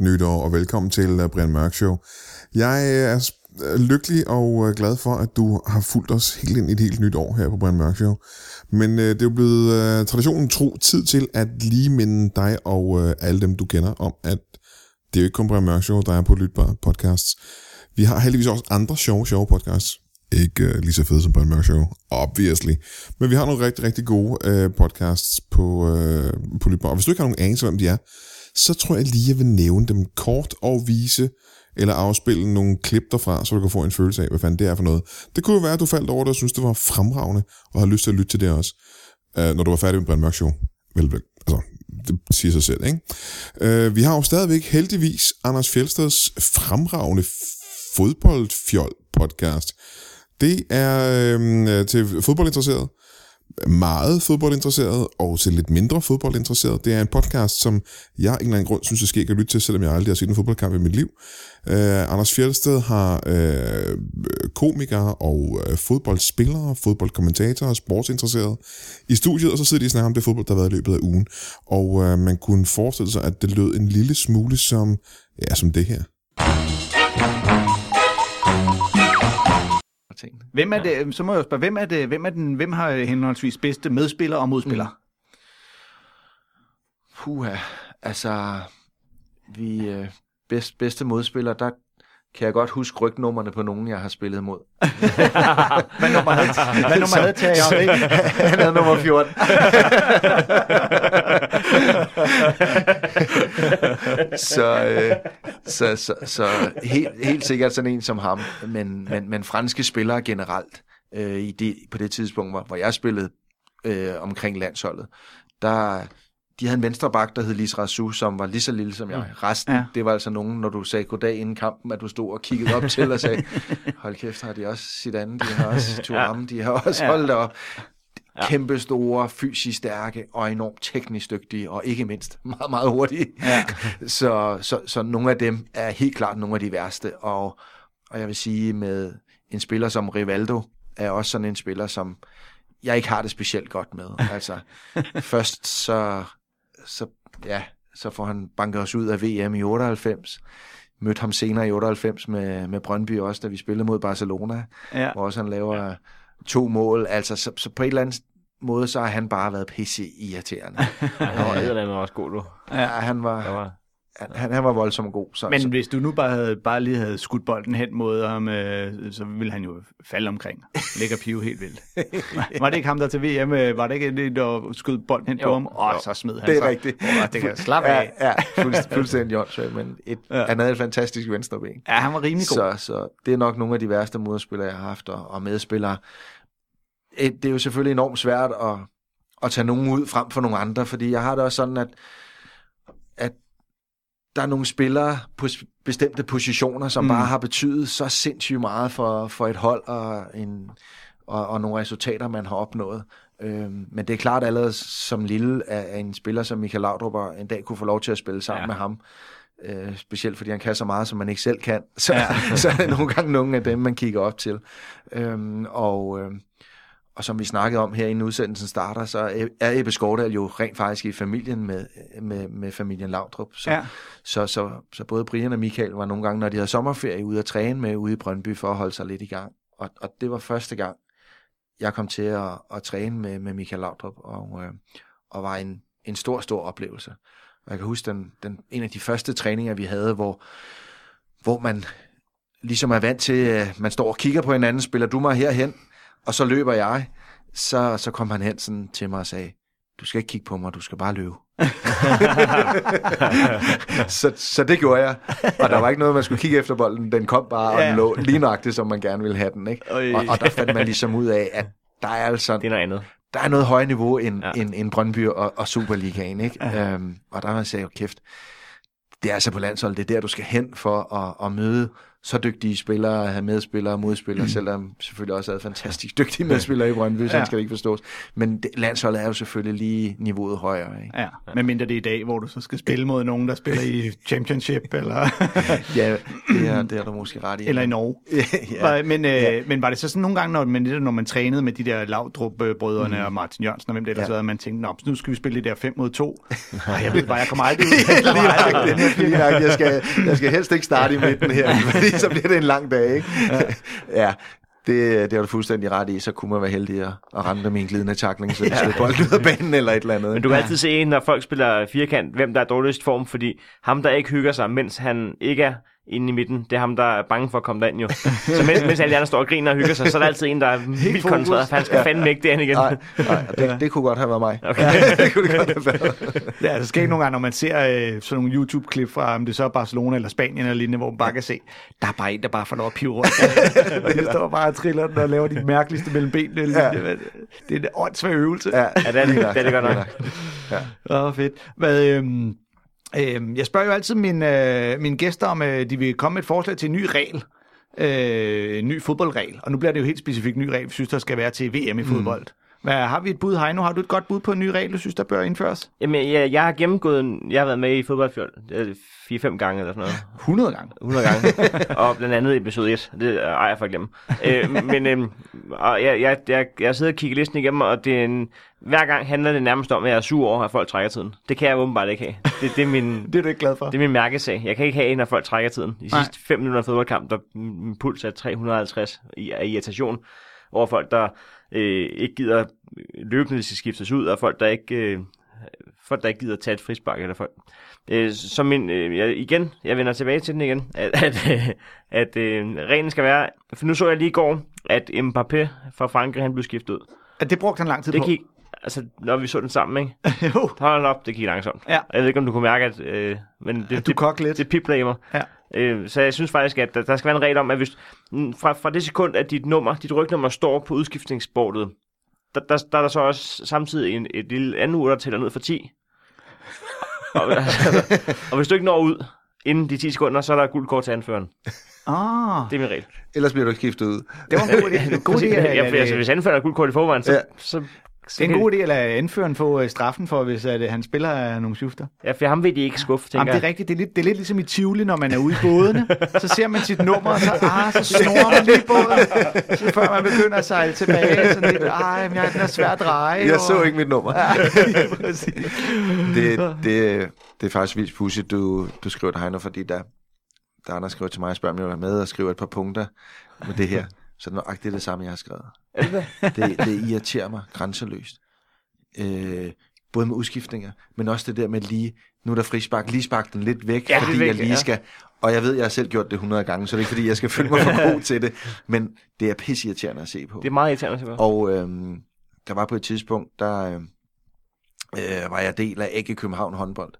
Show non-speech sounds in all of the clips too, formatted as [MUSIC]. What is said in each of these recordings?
godt nytår, og velkommen til øh, Brian Mørk Show. Jeg øh, er øh, lykkelig og glad for, at du har fulgt os helt ind i et helt nyt år her på Brian Mørk Show. Men øh, det er jo blevet øh, traditionen tro tid til at lige minde dig og øh, alle dem, du kender om, at det er jo ikke kun Brian Mørk Show, der er på Lytbar Podcasts. Vi har heldigvis også andre sjove, sjove podcasts. Ikke øh, lige så fede som Brian Mørk Show, obviously. Men vi har nogle rigtig, rigtig gode øh, podcasts på, øh, på Lytbar. Og hvis du ikke har nogen anelse, hvem de er, så tror jeg lige, jeg vil nævne dem kort og vise eller afspille nogle klip derfra, så du kan få en følelse af, hvad fanden det er for noget. Det kunne jo være, at du faldt over det og synes, det var fremragende, og har lyst til at lytte til det også, øh, når du var færdig med Brian Mørk Show. Vel, vel, altså, det siger sig selv, ikke? Øh, vi har jo stadigvæk heldigvis Anders Fjelsteds fremragende fodboldfjold podcast. Det er øhm, øh, til fodboldinteresseret, meget fodboldinteresseret og til lidt mindre fodboldinteresseret. Det er en podcast, som jeg af en eller anden grund synes, jeg skal ikke lytte til, selvom jeg aldrig har set en fodboldkamp i mit liv. Uh, Anders Fjeldsted har uh, komikere og uh, fodboldspillere, fodboldkommentatorer og sportsinteresserede i studiet, og så sidder de og snakker om det fodbold, der har været i løbet af ugen. Og uh, man kunne forestille sig, at det lød en lille smule som, ja, som det her. Tingene. Hvem er det, så må jeg spørge, hvem, er det, hvem, er den, hvem har henholdsvis bedste medspiller og modspiller? Mm. Puha, altså, vi øh, bedst, bedste modspiller, der kan jeg godt huske rygnummerne på nogen, jeg har spillet mod. [LAUGHS] hvad nummer havde, hvad nummer havde taget jeg ikke? Han havde nummer 14. [LAUGHS] så, øh, så, så, så helt, helt sikkert sådan en som ham, men, men, men franske spillere generelt, øh, i det, på det tidspunkt, hvor, hvor jeg spillede øh, omkring landsholdet, der, de havde en venstre bak, der hed Lis Rasu, som var lige så lille som jeg. Mm. Resten, ja. det var altså nogen, når du sagde goddag inden kampen, at du stod og kiggede op til og sagde, [LAUGHS] hold kæft, har de også sit andet, de har også Thuram, ja. de har også ja. holdt op. Ja. Kæmpe store, fysisk stærke og enormt teknisk dygtige, og ikke mindst [LAUGHS] meget, meget hurtige. Ja. [LAUGHS] så, så, så nogle af dem er helt klart nogle af de værste, og, og jeg vil sige med en spiller som Rivaldo, er også sådan en spiller, som jeg ikke har det specielt godt med. [LAUGHS] Altså, først så så, ja, så får han banket os ud af VM i 98. Mødte ham senere i 98 med, med Brøndby også, da vi spillede mod Barcelona, ja. hvor også han laver ja. To mål. Altså, så, så på et eller andet måde, så har han bare været pisse irriterende. [LAUGHS] han var også god, du. Ja, han var... var han, han var voldsomt god. Så, Men så. hvis du nu bare, havde, bare lige havde skudt bolden hen mod ham, øh, så ville han jo falde omkring. Ligger pive helt vildt. [LAUGHS] var det ikke ham, der til VM, øh, var det ikke det, der skød bolden hen jo, på ham? Og så smed han Det er så. rigtigt. Oh, det kan slappe af. Ja, ja fuldstændig, fuldstændig åndssvagt, men et, ja. han havde et fantastisk venstreben. Ja, han var rimelig god. Så, så det er nok nogle af de værste modspillere, jeg har haft, og, og medspillere. Det er jo selvfølgelig enormt svært at, at tage nogen ud frem for nogle andre, fordi jeg har det også sådan, at der er nogle spillere på bestemte positioner, som mm. bare har betydet så sindssygt meget for, for et hold og, en, og, og nogle resultater, man har opnået. Øhm, men det er klart allerede som lille, at en spiller som Michael Laudrup en dag kunne få lov til at spille sammen ja. med ham. Øh, specielt fordi han kan så meget, som man ikke selv kan. [LAUGHS] Så, ja. så er det nogle gange nogle af dem, man kigger op til. Øhm, og... Øh, og som vi snakkede om her inden udsendelsen starter, så er Ebbe Skårdal jo rent faktisk i familien med, med, med familien Laudrup. Så, ja. så, så, så både Brian og Michael var nogle gange, når de havde sommerferie, ude at træne med ude i Brøndby for at holde sig lidt i gang. Og, og det var første gang, jeg kom til at, at træne med, med Michael Laudrup, og, øh, og var en, en stor, stor oplevelse. Og jeg kan huske den, den, en af de første træninger, vi havde, hvor, hvor man ligesom er vant til, at man står og kigger på hinanden, spiller du mig herhen? Og så løber jeg, så, så kom han hen sådan til mig og sagde, du skal ikke kigge på mig, du skal bare løbe. [LAUGHS] så, så det gjorde jeg. Og der var ikke noget, man skulle kigge efter bolden. Den kom bare, og den lå lige nøjagtigt, som man gerne ville have den. Ikke? Og, og der fandt man ligesom ud af, at der er altså... Det er noget andet. Der er noget højere niveau end, ja. end, end Brøndby og, og Superligaen. Ikke? Ja. Øhm, og der var jeg sagde, kæft, det er altså på landsholdet, det er der, du skal hen for at, at møde så dygtige spillere, have medspillere og modspillere, selvom selvfølgelig også er fantastisk dygtige medspillere i Brøndby, så Ja. ja. skal det ikke forstås. Men det, landsholdet er jo selvfølgelig lige niveauet højere. Ikke? Ja, men mindre det er i dag, hvor du så skal spille mod nogen, der spiller i Championship, eller, [LAUGHS] Ja, det er, det er du måske ret i. eller i Norge. [LAUGHS] ja. ja. Men, øh, men var det så sådan nogle gange, når man, når man trænede med de der Laudrup-brødrene mm. og Martin Jørgensen og hvem det ellers Ja. ja. var, man tænkte, Nå, nu skal vi spille det der 5 mod 2. [LAUGHS] Ej, jeg ved bare, jeg kommer aldrig ud. Jeg kommer aldrig ud. Lige nok, jeg skal, jeg skal helst ikke starte i midten her, fordi [LAUGHS] så bliver det en lang dag, ikke? Ja, ja det, det har du fuldstændig ret i. Så kunne man være heldig at, at ramme dem i en glidende takling, så slår bolden ud af banen eller et eller andet. Men du kan altid se, når folk spiller firkant, hvem der er dårligst form, fordi ham, der ikke hygger sig, mens han ikke er inde i midten, det er ham, der er bange for at komme derind jo. [LAUGHS] Så mens, mens alle de andre står og griner og hygger sig, så er der altid en, der er vildt koncentreret, for han skal fandme ikke derind igen. Nej, nej det, det kunne godt have været mig. Okay. [LAUGHS] det kunne det godt have været. Ja, det sker ikke nogle gange, når man ser øh, sådan nogle YouTube-klip fra, om det så er Barcelona eller Spanien eller lignende, hvor man bare kan se, der er bare en, der bare får lov at pive rundt. [LAUGHS] og de står bare og triller den og laver de mærkeligste mellem benene. Ja. Det er en åndssvær øvelse. Ja, Ja, det er det, det, er det godt nok. Åh, oh, fedt. Hvad, øhm, øhm, jeg spørger jo altid mine, øh, mine gæster, om øh, de vil komme med et forslag til en ny regel. Øh, en ny fodboldregel. Og nu bliver det jo helt specifikt en ny regel, vi synes, der skal være til VM i fodbold. Hvad, har vi et bud, Heino? Har du et godt bud på en ny regel, du synes, der bør indføres? Jamen, jeg, jeg har gennemgået, en- jeg har været med i fodboldfjold 4-5 gange eller sådan noget. 100 gange. 100 gange. [LAUGHS] og blandt andet episode 1. Det ejer jeg for at glemme. Øh, men øh, og jeg, jeg, jeg, jeg sidder og kigger listen igennem, og det er en, hver gang handler det nærmest om, at jeg er sur over, at folk trækker tiden. Det kan jeg åbenbart ikke have. Det, det, er, min, [LAUGHS] Det er du ikke glad for? det er min mærkesag. Jeg kan ikke have, når folk trækker tiden. De Nej. sidste 5 minutter af fodboldkamp, der min puls er 350 i, af irritation over folk, der øh, ikke gider løbende skal skiftes ud, og folk, der ikke, øh, folk, der ikke gider tage et frispark, eller folk, Øh, så min, øh, jeg, igen, jeg vender tilbage til den igen, at, at, øh, [LAUGHS] at øh, reglen skal være, for nu så jeg lige i går, at Mbappé fra Frankrig, han blev skiftet ud. Ja, det brugte han lang tid Det på. gik, altså når vi så den sammen, ikke? [LAUGHS] jo, Hold op, det gik langsomt. Ja. Jeg ved ikke, om du kunne mærke, at, øh, men det, at du det, lidt. det pipler i mig. Ja. Øh, så jeg synes faktisk, at der, der skal være en regel om, at hvis, fra, fra det sekund, at dit nummer, dit rygnummer står på udskiftningsbordet, der, der, der er der så også samtidig en, et lille andet ur, der tæller ned for 10. og, [LAUGHS] og hvis du ikke når ud inden de 10 sekunder, så er der gult kort til anføreren. Ah, Det er min regel. Ellers bliver du ikke skiftet ud. det var en god idé. [LAUGHS] God idé ja, for, altså, hvis anføreren har gult kort i forvejen, så, ja. så, så det er en god idé at lade anføreren få øh, straffen for, hvis at, øh, han spiller af nogle skifter. Ja, for ham vil de ikke skuffe, tænker Jamen, det er rigtigt. Det er, lidt, det er lidt ligesom i Tivoli, når man er ude i bådene. Så ser man sit nummer, og så, ah, så snorer man lige båden. Så før man begynder at sejle tilbage. Sådan lidt, ej, men jeg, er svær at dreje. Jeg og- så ikke mit nummer. Det, det, det er faktisk vildt pudsigt, du, du skriver det, Heino, fordi der, der er andre, der skriver til mig og spørger, om jeg vil være med og skrive et par punkter med det her. Så det er nøjagtigt det samme, jeg har skrevet. [LAUGHS] Det, det irriterer mig grænseløst. Øh, både med udskiftninger, men også det der med lige, nu er der frispark, lige spark den lidt væk, Ja, fordi væk, jeg lige ja. skal, og jeg ved, jeg har selv gjort det 100 gange, så det er ikke fordi, jeg skal føle mig for god til det, men det er pisseirriterende at se på. Det er meget irriterende, siger jeg. Og øhm, der var på et tidspunkt, der øh, øh, var jeg del af AG København håndbold.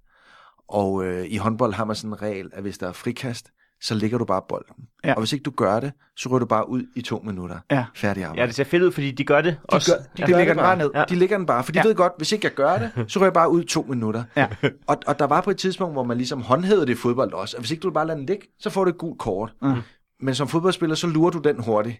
Og øh, i håndbold har man sådan en regel, at hvis der er frikast, så ligger du bare bolden. Ja. Ja. Og hvis ikke du gør det, så ryger du bare ud i to minutter. Ja. Færdig arbejde. Ja, det ser fedt ud, fordi de gør det. de, også. gør, de, de gør lægger det den bare ned. Ja. De lægger den bare, for de Ja. ja. ved godt, hvis ikke jeg gør det, så ryger jeg bare ud i to minutter. Ja. Og, og der var på et tidspunkt, hvor man ligesom håndhævede det i fodbold også, at hvis ikke du bare lader den ligge, så får du et gult kort. Mm. Men som fodboldspiller, så lurer du den hurtigt.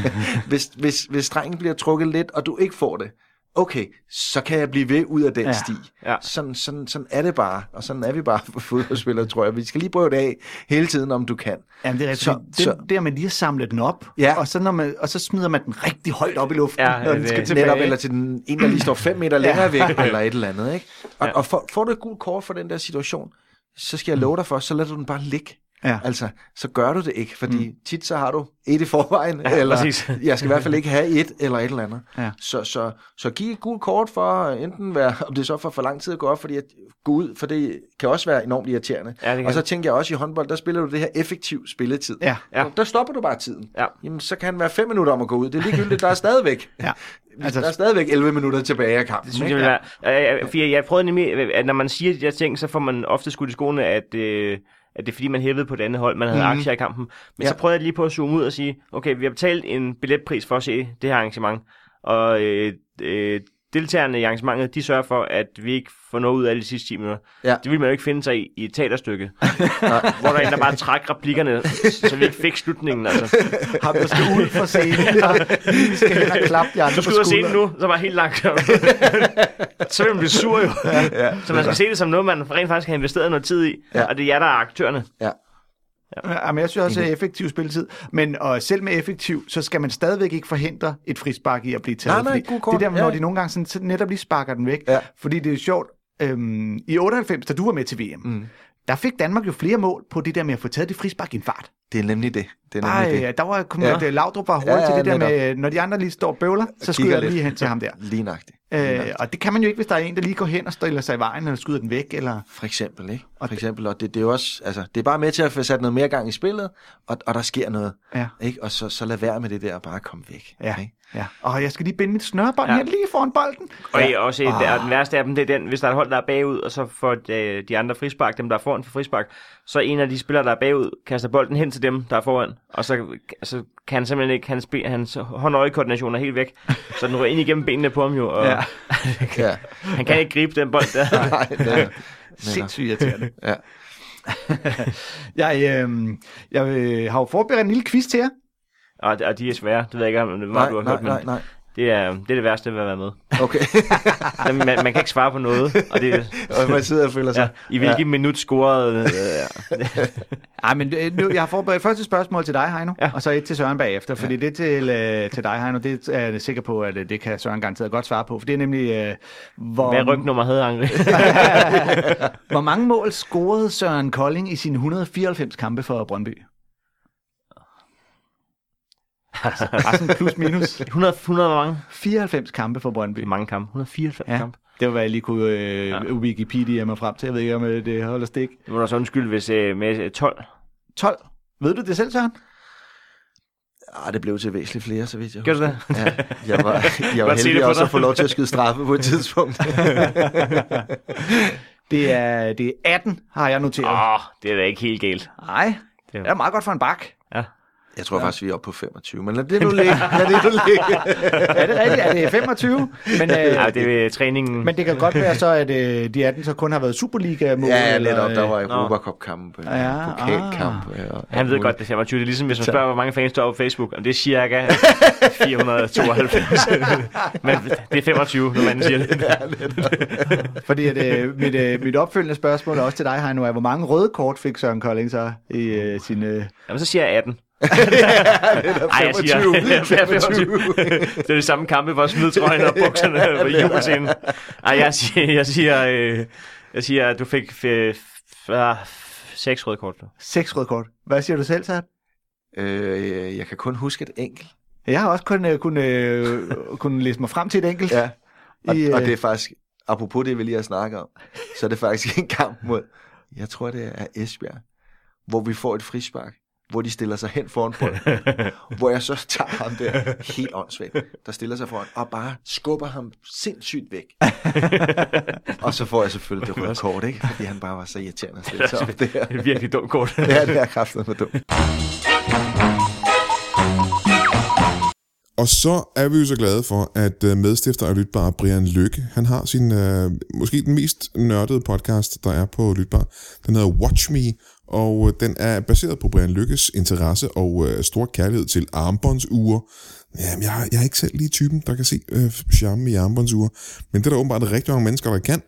[LAUGHS] hvis, hvis, hvis strengen bliver trukket lidt, og du ikke får det, okay, så kan jeg blive ved ud af den Ja. sti. Ja. Sådan, sådan, sådan er det bare, og sådan er vi bare for [LAUGHS] fodboldspillere, tror jeg. Vi skal lige prøve det af hele tiden, om du kan. Jamen, det er rigtigt. Så- Så, det, så- der med lige at samle den op, Ja. og, så når man, og så smider man den rigtig højt op i luften, Ja, når den det- skal tilbage. Netop, eller til den en, der lige står fem meter [LAUGHS] længere Ja. væk, [LAUGHS] eller et eller andet. Ikke? Og, Ja. og får, får du et gult kort for den der situation, så skal jeg love dig for, så lader du den bare ligge. Ja. Altså, så gør du det ikke, fordi mm. tit så har du et i forvejen, Ja, eller præcis. [LAUGHS] jeg skal i hvert fald ikke have et eller et eller andet. Ja. Så, så, så giv et gult kort for enten være, [LAUGHS] om det så for for lang tid at gå op, fordi at gå ud, for det kan også være enormt irriterende. Ja, det kan og så tænker jeg også i håndbold, der spiller du det her effektiv spilletid. Ja. Ja. Der stopper du bare tiden. Ja. Jamen, så kan han være 5 minutter om at gå ud. Det er ligegyldigt, der er stadigvæk. [LAUGHS] Ja. Altså, der er stadigvæk 11 minutter tilbage af kampen. Det synes jeg vil være. Jeg, jeg, jeg prøvede nemlig, at når man siger de der ting, så får man ofte skudt i skoene, at, øh, at det er fordi, man hævede på det andet hold, man havde Mhm. mm. aktier i kampen. Men Ja. så prøvede jeg lige på at zoome ud og sige, okay, vi har betalt en billetpris for at se det her arrangement, og øh, øh, deltagerne i arrangementet, de sørger for, at vi ikke får noget ud af de sidste 10 minutter. Ja. Det vil man jo ikke finde sig i, i et teaterstykke, [LAUGHS] hvor der er en, der bare trækker replikkerne, så vi ikke fik slutningen. Altså. Ham, der skal ud fra scenen, [LAUGHS] og lige skal og klappe de andre Du skal ud og se den nu, så var helt langt. [LAUGHS] så vil man blive sur jo. ja. Så man skal se det som noget, man rent faktisk har investeret noget tid i, Ja. og det er jer, der er aktørerne. Ja, men jeg synes også, at effektiv spilletid. Men og selv med effektiv, så skal man stadigvæk ikke forhindre et frispark i at blive taget. Nej, nej, god kort. Det er der, Ja. når de nogle gange sådan, så netop lige sparker den væk. Ja. Fordi det er jo sjovt. Øhm, I 98, da du var med til VM, mm. der fik Danmark jo flere mål på det der med at få taget det frispark i en fart. Det er nemlig det. Det, er nemlig det. øh, der var kommet, Ja. ja. Laudrup var hurtigt Ja, ja, til det der netop. med, når de andre lige står og bøvler, så skyder jeg lidt. lige hen til ham der. [LAUGHS] Lige nøjagtigt. Øh, og det kan man jo ikke, hvis der er en, der lige går hen og stiller sig i vejen, eller skyder den væk. Eller... For eksempel, ikke? Og For eksempel, og det, det er jo også, altså, det er bare med til at få sat noget mere gang i spillet, og, og der sker noget, Ja. ikke? Og så, så lad være med det der og bare komme væk. Ja, Ikke? ja. Og jeg skal lige binde mit snørebånd Ja. ja. her lige foran bolden. Og ja. også et, og den værste af dem, det er den, hvis der er et hold, der er bagud, og så får de, de andre frispark, dem der er foran for frispark, så en af de spillere, der er bagud, kaster bolden hen til dem, der er foran, og så, så kan han simpelthen ikke, hans, ben, hans hånd-øje-koordination er helt væk, så den ryger ind igennem benene på ham jo, og Ja. ja. [LAUGHS] Ja, han kan ikke gribe den bold der. nej, det er, [LAUGHS] Sindssygt irriterende. [LAUGHS] ja. Jeg, øh, jeg øh, har jo forberedt en lille quiz til jer. Og, og de er svære, det ved jeg ikke, om det var, Nej, du har nej, hørt, men nej, nej. Det, er, det er det værste ved at være med. Okay. Man, man, kan ikke svare på noget, og det og man sidder og føler sig... ja, i hvilket ja. minut scorede... Øh, Ej, men øh, nu, jeg har forberedt første spørgsmål til dig, Heino, ja. Ja. og så et til Søren bagefter, fordi det til, øh, til dig, Heino, det er jeg sikker på, at øh, det kan Søren garanteret godt svare på, for det er nemlig, øh, hvor, hvad rygnummer havde Angri? [LAUGHS] hvor mange mål scorede Søren Kolding i sine 194 kampe for Brøndby? Altså, bare sådan plus minus. 100, 100 hvor mange? 94 kampe for Brøndby. Mange kampe. 194 Ja, kampe. Det var, hvad jeg lige kunne øh, Ja. Wikipedia mig frem til. Jeg ved ikke, om øh, det holder stik. Det må du så undskylde, hvis øh, med øh, 12. 12. Ved du det selv, Søren? Ah, det blev til væsentligt flere, så vidt jeg Gør du husker. Ja, jeg var, [LAUGHS] jeg var det heldig også dig. at få lov til at skyde straffe på et tidspunkt. [LAUGHS] Det er, det er 18, har jeg noteret. Åh, oh, det er da ikke helt galt. Nej, Det er- det er meget godt for en bak. Ja. Jeg tror ja. faktisk, vi er oppe på 25, men lad det nu [LAUGHS] ligge. Lad det nu ligge. [LAUGHS] Er det rigtigt? Er det 25? Men, øh, Ja, det er træningen. men det kan godt være så, at øh, de 18 så kun har været Superliga-mål. Ja, eller, netop. Der var øh, Europacup-kampe, Ja, pokalkamp. og- han ved godt, det er 25. Det er ligesom, hvis man spørger, hvor mange fans der er på Facebook. Om det er cirka [LAUGHS] 492. Men det er 25, når man siger det. Fordi at, øh, mit, øh, mit opfølgende spørgsmål er også til dig, Heino, er, hvor mange røde kort fik Søren Kolding så i øh, sin... Øh... Jamen, så siger jeg 18. Ej, jeg siger 25. [LAUGHS] det er det samme kampe, hvor smid trøjen og [LAUGHS] bukserne på jubelscenen. Ej, jeg siger, jeg siger, øh, jeg siger, at du fik f- f- seks røde kort. Seks røde kort. Hvad siger du selv, Søren? Øh, jeg kan kun huske et enkelt. Jeg har også kun, øh, kun, øh, kun læse mig frem til et enkelt. Ja. Og, I, og øh, det er faktisk, apropos det, vi lige har snakket om, så er det faktisk en kamp mod, jeg tror det er Esbjerg, hvor vi får et frispark, hvor de stiller sig hen foran bolden, [LAUGHS] hvor jeg så tager ham der, helt åndssvagt, der stiller sig foran, og bare skubber ham sindssygt væk. [LAUGHS] og så får jeg selvfølgelig det røde kort, ikke? Fordi han bare var så irriterende at stille sig op der. Det er et virkelig dumt kort. [LAUGHS] Ja, det er kraftigt for dumt. Og så er vi jo så glade for, at øh, medstifter af Lytbar, Brian Lykke, han har sin, øh, måske den mest nørdede podcast, der er på Lytbar. Den hedder Watch Me, og øh, den er baseret på Brian Lykkes interesse og øh, stor kærlighed til armbåndsure. Jamen, jeg, jeg er ikke selv lige typen, der kan se øh, charme i armbåndsure, men det er der åbenbart rigtig mange mennesker, der kan.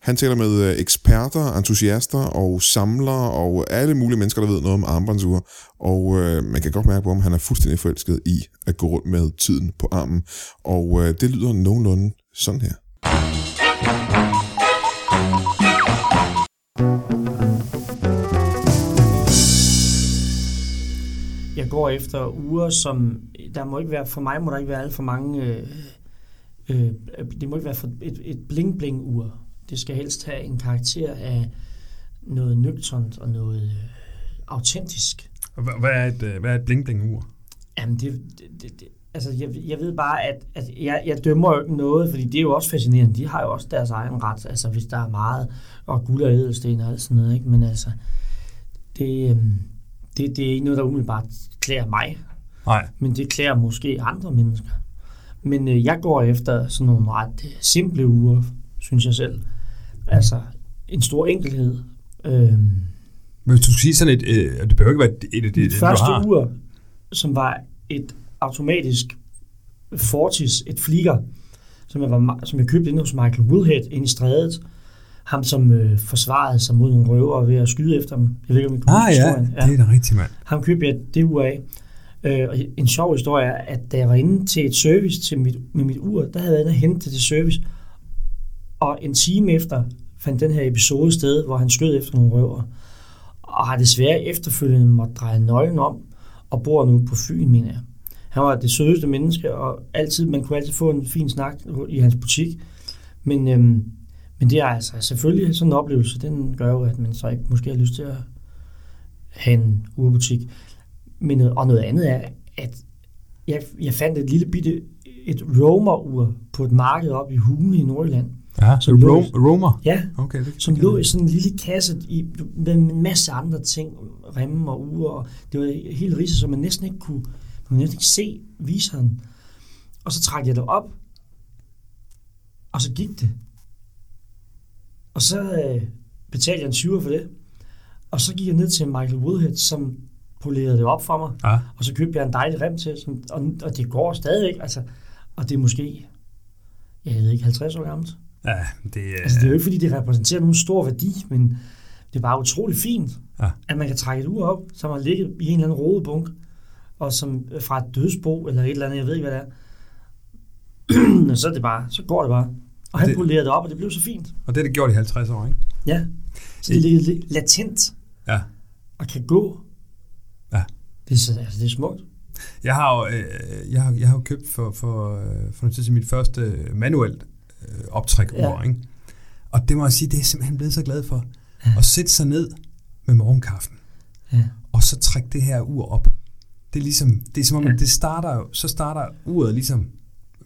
Han taler med øh, eksperter, entusiaster og samlere og alle mulige mennesker, der ved noget om armbåndsure. Og øh, man kan godt mærke på, om han er fuldstændig forelsket i at gå rundt med tiden på armen. Og øh, det lyder nogenlunde sådan her. Går efter uger, som der må ikke være, for mig må der ikke være alt for mange, øh, øh, det må ikke være for et, et bling-bling-ur. Det skal helst have en karakter af noget nøgternt og noget øh, autentisk. Hvad er et, øh, hvad er et bling-bling-ur? Jamen, det, det, det, det altså, jeg, jeg ved bare, at, at jeg, jeg dømmer jo ikke noget, fordi det er jo også fascinerende. De har jo også deres egen ret, altså hvis der er meget, og guld og ædelsten og alt sådan noget, ikke? Men altså, det, øhm, det, det er ikke noget, der umiddelbart klæder mig, Nej. men det klæder måske andre mennesker. Men øh, jeg går efter sådan nogle ret øh, simple uger, synes jeg selv. Altså en stor enkelhed. Øh, Men hvis du skal sige sådan et, øh, det behøver ikke være et af de, mit du første har. ur, som var et automatisk Fortis, et fliger, som jeg, var, som jeg købte inde hos Michael Woolhead inde i strædet. Ham, som øh, forsvarede sig mod nogle røver ved at skyde efter dem. Jeg ved ikke, om kan Ah ja, historien. det er da rigtigt, mand. Ham købte jeg det ur af. Øh, og en sjov historie er, at da jeg var inde til et service til mit, med mit ur, der havde jeg været inde og det til service. Og en time efter fandt den her episode sted, hvor han skød efter nogle røver. Og har desværre efterfølgende måtte dreje nøglen om, og bor nu på Fyn, mener jeg. Han var det sødeste menneske, og altid, man kunne altid få en fin snak i hans butik. Men, øhm, men det er altså selvfølgelig sådan en oplevelse, den gør jo, at man så ikke måske har lyst til at have en urbutik. Men, noget- og noget andet er, at jeg, jeg fandt et lille bitte et roamer-ur på et marked op i Hune i Nordjylland. Ja, så Som lå- Rom, Romer. Ja, Okay, det, som det lå i sådan en lille kasse i, med en masse andre ting, remme og ure, og det var helt ridset, så man næsten ikke kunne, man kunne næsten ikke se viseren. Og så trak jeg det op, og så gik det. Og så øh, betalte jeg en 20 for det. Og så gik jeg ned til Michael Woodhead, som polerede det op for mig. Ja. Og så købte jeg en dejlig rem til, som, og, og det går stadigvæk. Altså, og det er måske, jeg ved ikke, 50 år gammelt. Ja, det, Altså, det er jo ikke, fordi det repræsenterer nogen stor værdi, men det er bare utrolig fint, Ja. at man kan trække et ur op, som har ligget i en eller anden rodebunk, og som fra et dødsbo, eller et eller andet, jeg ved ikke, hvad det er. [CLEARS THROAT] så, er det bare, så går det bare. Og han Det- polerede det op, og det blev så fint. og det er det gjort i 50 år, ikke? Ja. Så det ligger lidt latent, Ja. og kan gå. Ja. Det er, så- altså, det er smukt. Jeg har jo, øh, jeg har, jeg har jo købt for, for, øh, for noget tid til mit første manuelt øh, optræk Ja. ikke? Og det må jeg sige, det er jeg simpelthen blevet så glad for. At sætte sig ned med morgenkaffen, Ja. og så trække det her ur op. Det er ligesom, det er som om, Ja. det starter jo, så starter uret ligesom,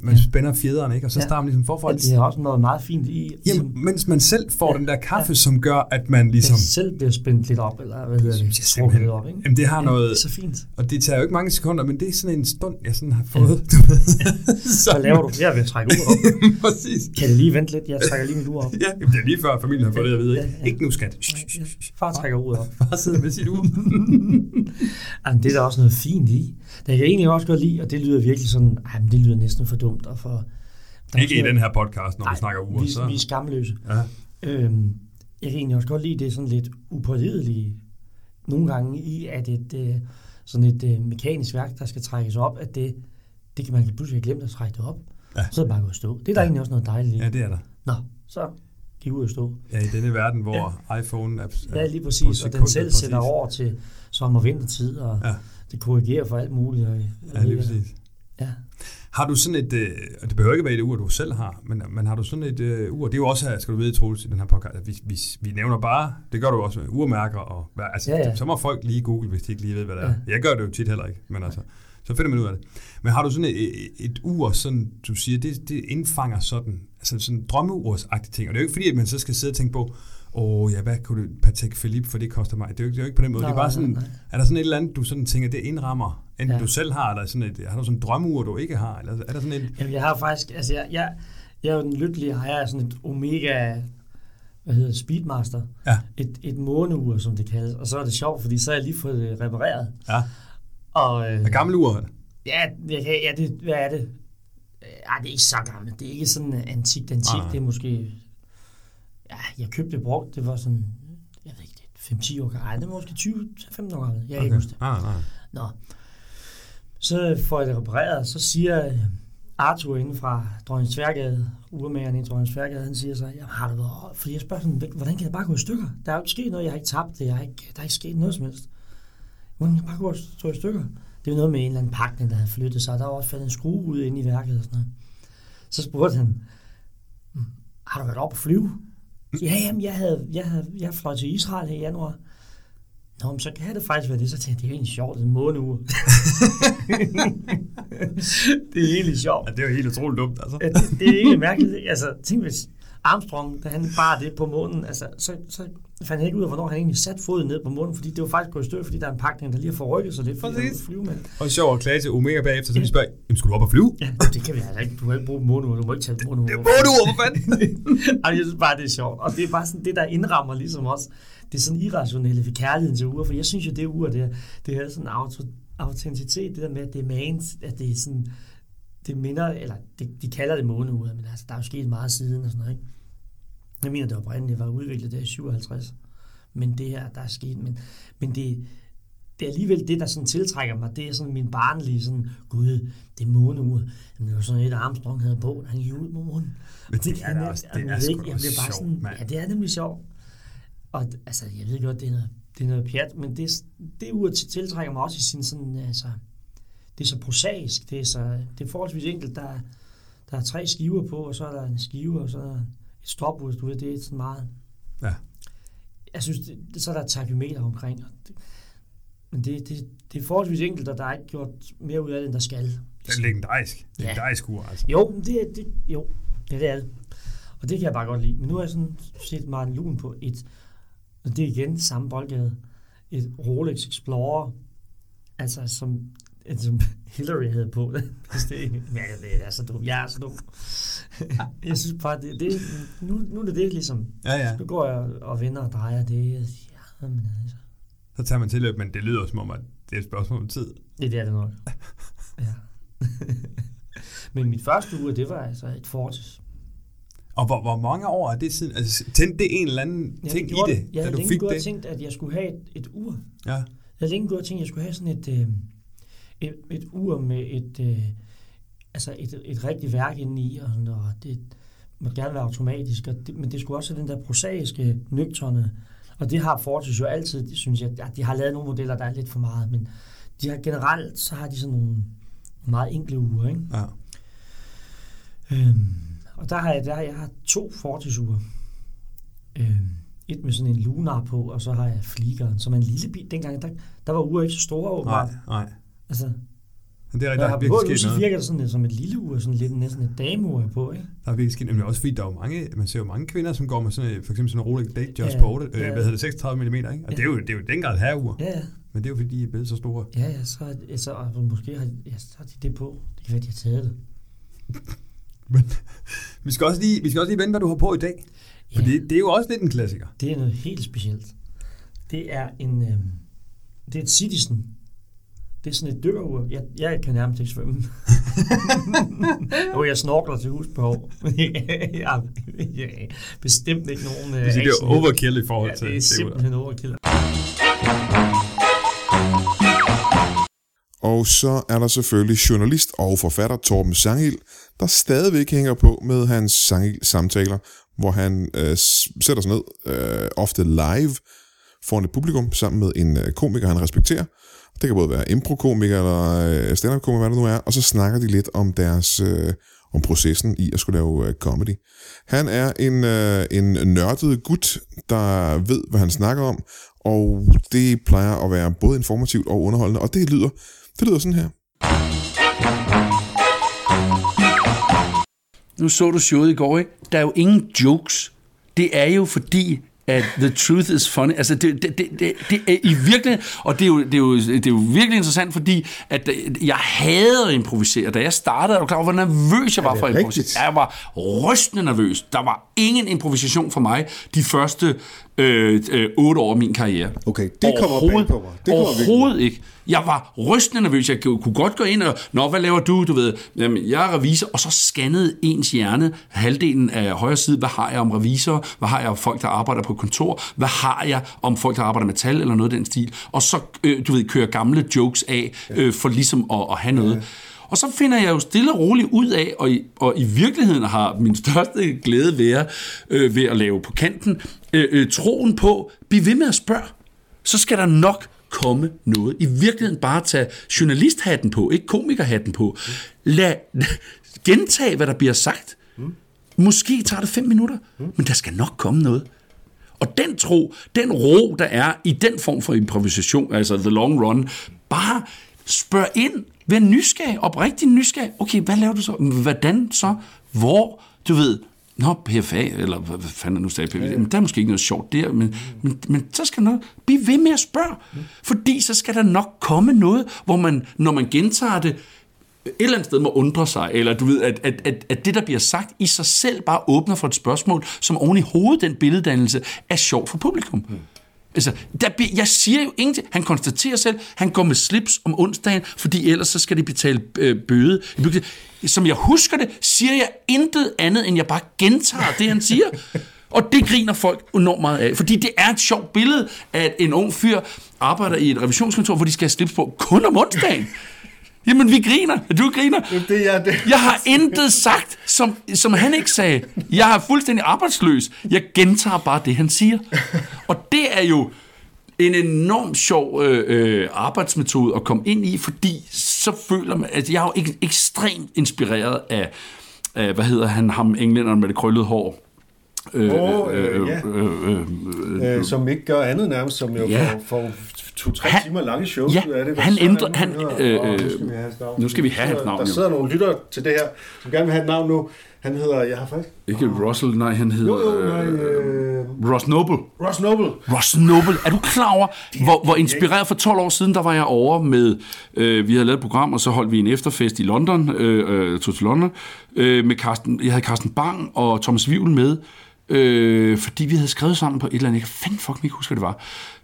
man Ja. spænder fjederne, ikke? Og så Ja. starter man ligesom forfra. Og det er også noget meget fint i, ligesom, Jamen, mens man selv får Ja. den der kaffe, Ja. som gør, at man ligesom, ligesom... selv bliver spændt lidt op, eller hvad hedder det, jeg simpelthen- lidt op, ikke? Jamen, det har Ja, noget... det er så fint. Og det tager jo ikke mange sekunder, men det er sådan en stund, jeg sådan har fået. Du ved. [LAUGHS] Så laver du, jeg vil trække ur op. [LAUGHS] Præcis. Kan det lige vente lidt? Jeg trækker lige mit ur op. Ja, jamen, det er lige før familien har fået det at vide. Ikke, Ja, ja. ikke nu, skat. Far trækker uret op. Bare sidde med sit ur. [LAUGHS] Jamen, det er der også noget fint i. Det kan jeg egentlig også godt lide, og det lyder virkelig sådan, ej, men det lyder næsten for dumt. Og for, der er Ikke i den her podcast, når vi Nej, snakker uger. Vi, Så. vi er skamløse. Ja. Øhm, jeg kan egentlig også godt lide det sådan lidt upålidelige nogle gange i, at et, øh, sådan et øh, mekanisk værk, der skal trækkes op, at det, det kan man pludselig have glemt at trække det op. Ja. Så er det bare gået at stå. Det er der Ja. egentlig også noget dejligt i. ja, det er der. Nå, så gik ud at stå. Ja, i denne verden, hvor ja. iPhone er, er Ja, lige præcis. Og den selv præcis. sætter over til sommer- og vintertid, og ja. det korrigerer for alt muligt. Og, Ja, lige præcis. Ja. Har du sådan et, øh, og det behøver ikke være et ur, du selv har, men, men har du sådan et øh, ur, det er jo også, skal du vide, Troels, i den her podcast, at vi, vi, vi nævner bare, det gør du også med urmærker, og altså, ja, Ja, så må folk lige google, hvis de ikke lige ved, hvad det er. Ja. Jeg gør det jo tit heller ikke, men altså, så finder man ud af det. Men har du sådan et, et, ur, sådan, du siger, det, det indfanger sådan, altså sådan drømmeursagtige ting, og det er jo ikke fordi, at man så skal sidde og tænke på, åh ja, hvad kunne det, Patek Philippe, for det koster mig. Det er jo ikke, det er jo ikke på den måde. Nej, det er bare sådan, nej, nej. er der sådan et eller andet, du sådan tænker, det indrammer, enten ja. Ja. du selv har, eller sådan et, har du sådan en drømmeur, du ikke har, eller er der sådan en, Jamen, jeg har faktisk, altså jeg, jeg, jeg er jo den lykkelige ejer af sådan et Omega, hvad hedder Speedmaster. Ja. Et, et måneur, som det kaldes. Og så er det sjovt, fordi så har jeg lige fået det repareret. Ja. Og, øh, Hvad gammel ur er ja, jeg kan, ja det, hvad er det? Ej, det er ikke så gammelt. Det er ikke sådan antikt, antik. Nej. Det er måske... Ja, jeg købte det brugt. Det var sådan... Jeg ved ikke, det er 5-10 år gammelt. Ej, det er måske 20-15 år gammelt. Jeg kan ikke huske det. Nej, nej. Nå. Så får jeg det repareret, så siger Arthur inden fra Dronning Tværgade, urmageren i Dronning Tværgade, han siger så, jamen har det været, fordi jeg spørger sådan, hvordan kan det bare gå i stykker? Der er jo ikke sket noget, jeg har ikke tabt det, jeg har ikke, der er ikke sket noget som helst. Hvordan kan det bare gå stå i stykker? Det er noget med en eller anden pakning, der havde flyttet sig, og der var også faldet en skrue ud inde i værket og sådan noget. Så spurgte han, hm, har du været op at flyve? Ja, jamen, jeg, havde, jeg, havde, jeg fløj til Israel her i januar. Nå, men så kan det faktisk være det. Så tænkte jeg, det er egentlig sjovt, det er en måneuge. [LAUGHS] det er egentlig sjovt. Ja, det er jo helt utroligt dumt, altså. Ja, det, det er egentlig mærkeligt. Altså, tænk hvis... Armstrong, da han bar det på månen, altså, så, så fandt jeg ikke ud af, hvornår han egentlig satte foden ned på månen, fordi det var faktisk gået i stykker, fordi der er en pakning, der lige har forrykket sig lidt, fordi han Præcis. er flyve med. Og sjov at klage til Omega bagefter, så de spørger, jamen, skulle du op og flyve? Ja, det kan vi altså ikke. Du må ikke bruge måneur, du må ikke tage måneur. Det Må du, hvor fanden? [LAUGHS] Jeg synes bare, det er sjovt. Og det er bare sådan det, der indrammer ligesom også. Det er sådan irrationelle ved kærligheden til uger, for jeg synes jo, det ur, det, er- det er sådan auto, autenticitet, det der med, at det er mans, at det er sådan, det minder, eller det, de kalder det måneuret, men altså, der er jo sket meget siden og sådan noget, ikke? Jeg mener, det oprindeligt var udviklet der i 57. Men det her, der er sket, men, men det, det er alligevel det, der sådan tiltrækker mig. Det er sådan min barnlige sådan, gud, det er måneuret. Jamen, det var sådan et Armstrong havde på, da han gik ud på månen. Men det kan er da også- det er sgu ikke, da sjovt, sådan, mand. Ja, det er nemlig sjovt. Og altså, jeg ved godt, det er noget, det er noget pjat, men det, det ur til- tiltrækker mig også i sin sådan, altså, det er så prosaisk, det er, så, det er forholdsvis enkelt. Der, er- der er tre skiver på, og så er der en skive, og så er der et stopur, du ved, det er sådan meget... Ja. Jeg synes, det, så er der et takymeter omkring. og Det, men det, det, det er forholdsvis enkelt, og der er ikke gjort mere ud af det, end der skal. Det er legendarisk. Ja. Legendarisk ur, altså. Jo, det, er- det, jo, ja, det er det. Og det kan jeg bare godt lide. Men nu har jeg sådan set Martin Lun på et, og det er igen samme boldgade, et Rolex Explorer, altså som, som Hillary havde på. [LAUGHS] Hvis det, jeg, det er så dum. Jeg er så dum. [LAUGHS] jeg synes bare, det, det, nu, nu er det det ligesom. Ja, ja. Nu går jeg og vender og drejer det. Jeg siger, Ja, men altså. Så tager man tilløb, men det lyder som om, at det er et spørgsmål om tid. Det, det er det nok. [LAUGHS] Ja. men mit første uge, det var altså et Fortis. Og hvor, hvor mange år er det siden? Altså, tændte det en eller anden Jeg ting i gjorde- det, Jeg da havde du længe fik gået og det? tænkt, at jeg skulle have et, et ur. Ja. Jeg havde længe gået og tænkt, at jeg skulle have sådan et, øh, et, et ur med et, øh, altså et, et rigtigt værk inde i, og, sådan, og det må gerne være automatisk, og det, men det skulle også have den der prosaiske, nøgterne, og det har Fortis jo altid, det synes jeg, at de har lavet nogle modeller, der er lidt for meget, men de har generelt, så har de sådan nogle meget enkle uger, ikke? ja. Øhm, og der har jeg, der jeg har to Fortis-ure. Øhm, et med sådan en lunar på, og så har jeg fligeren, som er en lille bil. Dengang, der, der var uger ikke så store Nej, åbenbart. nej. Altså, Men det er, der jeg er har virkelig på sket noget. virker det sådan, som et lille ur, sådan lidt næsten et dameur på, ikke? Der er virkelig sket noget. Også fordi der er jo mange, man ser jo mange kvinder, som går med sådan, et- for eksempel sådan en Rolex Date Just Ja, Sport, øh, ja. hvad hedder det, 36 mm, ikke? Og Ja. det, er jo, det er jo den grad herreur. Ja, ja. Men det er jo fordi, de er blevet så store. Ja, ja, så, så og måske har, ja, så har de det på. Det kan være, de har taget det. [LAUGHS] Men vi skal også lige, vi skal også lige vende, hvad du har på i dag. Ja. Fordi det er jo også lidt en klassiker. Det er noget helt specielt. Det er en, øh, det er et Citizen. Det er sådan et dørur. Jeg, jeg kan nærmest ikke svømme. [LAUGHS] jo, jeg snorkler til husbehov. [LAUGHS] jeg, har- jeg bestemt ikke nogen... Øh, Det, det er overkill i forhold Ja, til det er simpelthen overkill. Og så er der selvfølgelig journalist og forfatter Torben Sangil, der stadigvæk hænger på med hans Sangil-samtaler, hvor han øh, sætter sig ned, øh, ofte live, foran et publikum, sammen med en øh, komiker, han respekterer. Det kan både være improkomiker eller øh, stand-up-komiker, hvad det nu er, og så snakker de lidt om deres øh, om processen i at skulle lave øh, comedy. Han er en, øh, en nørdet gut, der ved, hvad han snakker om, og det plejer at være både informativt og underholdende, og det lyder, det lyder sådan her. Nu så du showet i går, ikke? Der er jo ingen jokes. Det er jo fordi, at the truth is funny. Altså, det, det, det, det, er i virkeligheden, og det er, jo, det, er jo, det er jo virkelig interessant, fordi at øh, jeg havde at improvisere. Da jeg startede, er du klar over, hvor nervøs jeg var for at improvisere? Jeg var rystende nervøs. Der var ingen improvisation for mig de første øh, øh, otte år af min karriere. Okay, det kommer bag på mig. Det kommer virkelig Overhovedet ikke. Jeg var rystende nervøs. Jeg kunne godt gå ind og, Nå, hvad laver du? Du ved, jamen, jeg er revisor. Og så scannede ens hjerne halvdelen af højre side. Hvad har jeg om revisorer? Hvad har jeg om folk, der arbejder på kontor? Hvad har jeg om folk, der arbejder med tal eller noget af den stil? Og så, øh, du ved, kører gamle jokes af øh, for ligesom at, at have noget. Og så finder jeg jo stille og roligt ud af, og i, og i virkeligheden har min største glæde været øh, ved at lave på kanten, øh, øh, troen på, bliv ved med at spørge så skal der nok komme noget. I virkeligheden bare tage journalisthatten på, ikke komikerhatten på. Lad [LAUGHS] gentage, hvad der bliver sagt. Måske tager det fem minutter, men der skal nok komme noget. Og den tro, den ro, der er i den form for improvisation, altså the long run, bare spørg ind, vær nysgerrig, oprigtig nysgerrig. Okay, hvad laver du så? Hvordan så? Hvor? Du ved, Nå, PFA, eller hvad, fanden er nu stadig PFA? Men der er måske ikke noget sjovt der, men, men, men så skal nok blive ved med at spørge. Fordi så skal der nok komme noget, hvor man, når man gentager det, et eller andet sted må undre sig, eller du ved, at, at, at, at det, der bliver sagt i sig selv, bare åbner for et spørgsmål, som oven i hovedet, den billeddannelse, er sjovt for publikum. Mm. Altså, der, jeg siger jo ingenting. Han konstaterer selv, han går med slips om onsdagen, fordi ellers så skal de betale øh, bøde. Som jeg husker det, siger jeg intet andet, end jeg bare gentager det, han siger. [LAUGHS] Og det griner folk enormt meget af, fordi det er et sjovt billede, at en ung fyr arbejder i et revisionskontor, hvor de skal have slips på kun om onsdagen. Jamen, vi griner. Du griner. Det er det. Jeg har intet sagt, som, som han ikke sagde. Jeg er fuldstændig arbejdsløs. Jeg gentager bare det, han siger. Og det er jo en enormt sjov øh, øh, arbejdsmetode at komme ind i, fordi så føler man, at jeg er jo ek- ekstremt inspireret af, af, hvad hedder han, ham englænderen med det krøllede hår. Øh, Åh, øh, ja. øh, øh, øh, Øh, som ikke gør andet nærmest, som jo Ja. får, får to-tre timer lange shows ja, ud af det. Han ændrer- er han- øh, øh, nu skal vi have hans navn. nu skal vi have hans Der navn, Der jo. sidder nogle lyttere til det her, som gerne vil have et navn nu. Han hedder, jeg har faktisk... ikke Russell, nej, han hedder Jo, jo, nej, øh, øh, Ross Noble. Ross Noble. Ross Noble, er du klar over, hvor, hvor inspireret for 12 år siden, der var jeg over med, øh, vi havde lavet et program, og så holdt vi en efterfest i London, øh, øh, tog til London, øh, med Carsten, jeg havde Carsten Bang og Thomas Vivl med, øh, fordi vi havde skrevet sammen på et eller andet, jeg kan fandme fuck ikke huske, hvad det var.